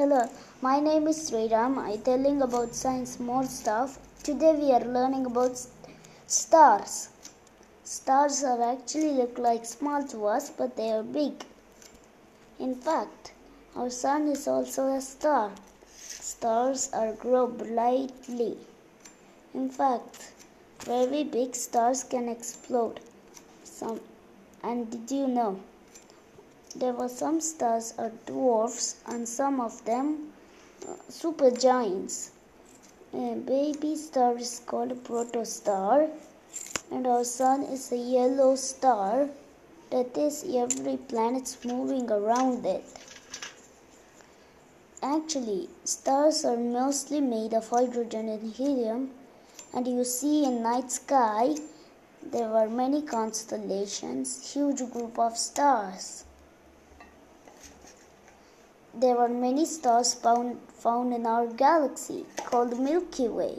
Hello, my name is Sriram. I telling about science more stuff. Today we are learning about stars. Stars are actually look like small to us, but they are big. In fact, our sun is also a star. Stars are grow brightly. In fact, very big stars can explode. Some, and did you know? There were some stars are dwarfs and some of them uh, supergiants. A baby star is called a protostar and our sun is a yellow star. That is every planet's moving around it. Actually, stars are mostly made of hydrogen and helium and you see in night sky there are many constellations, huge group of stars. There are many stars found, found in our galaxy called Milky Way.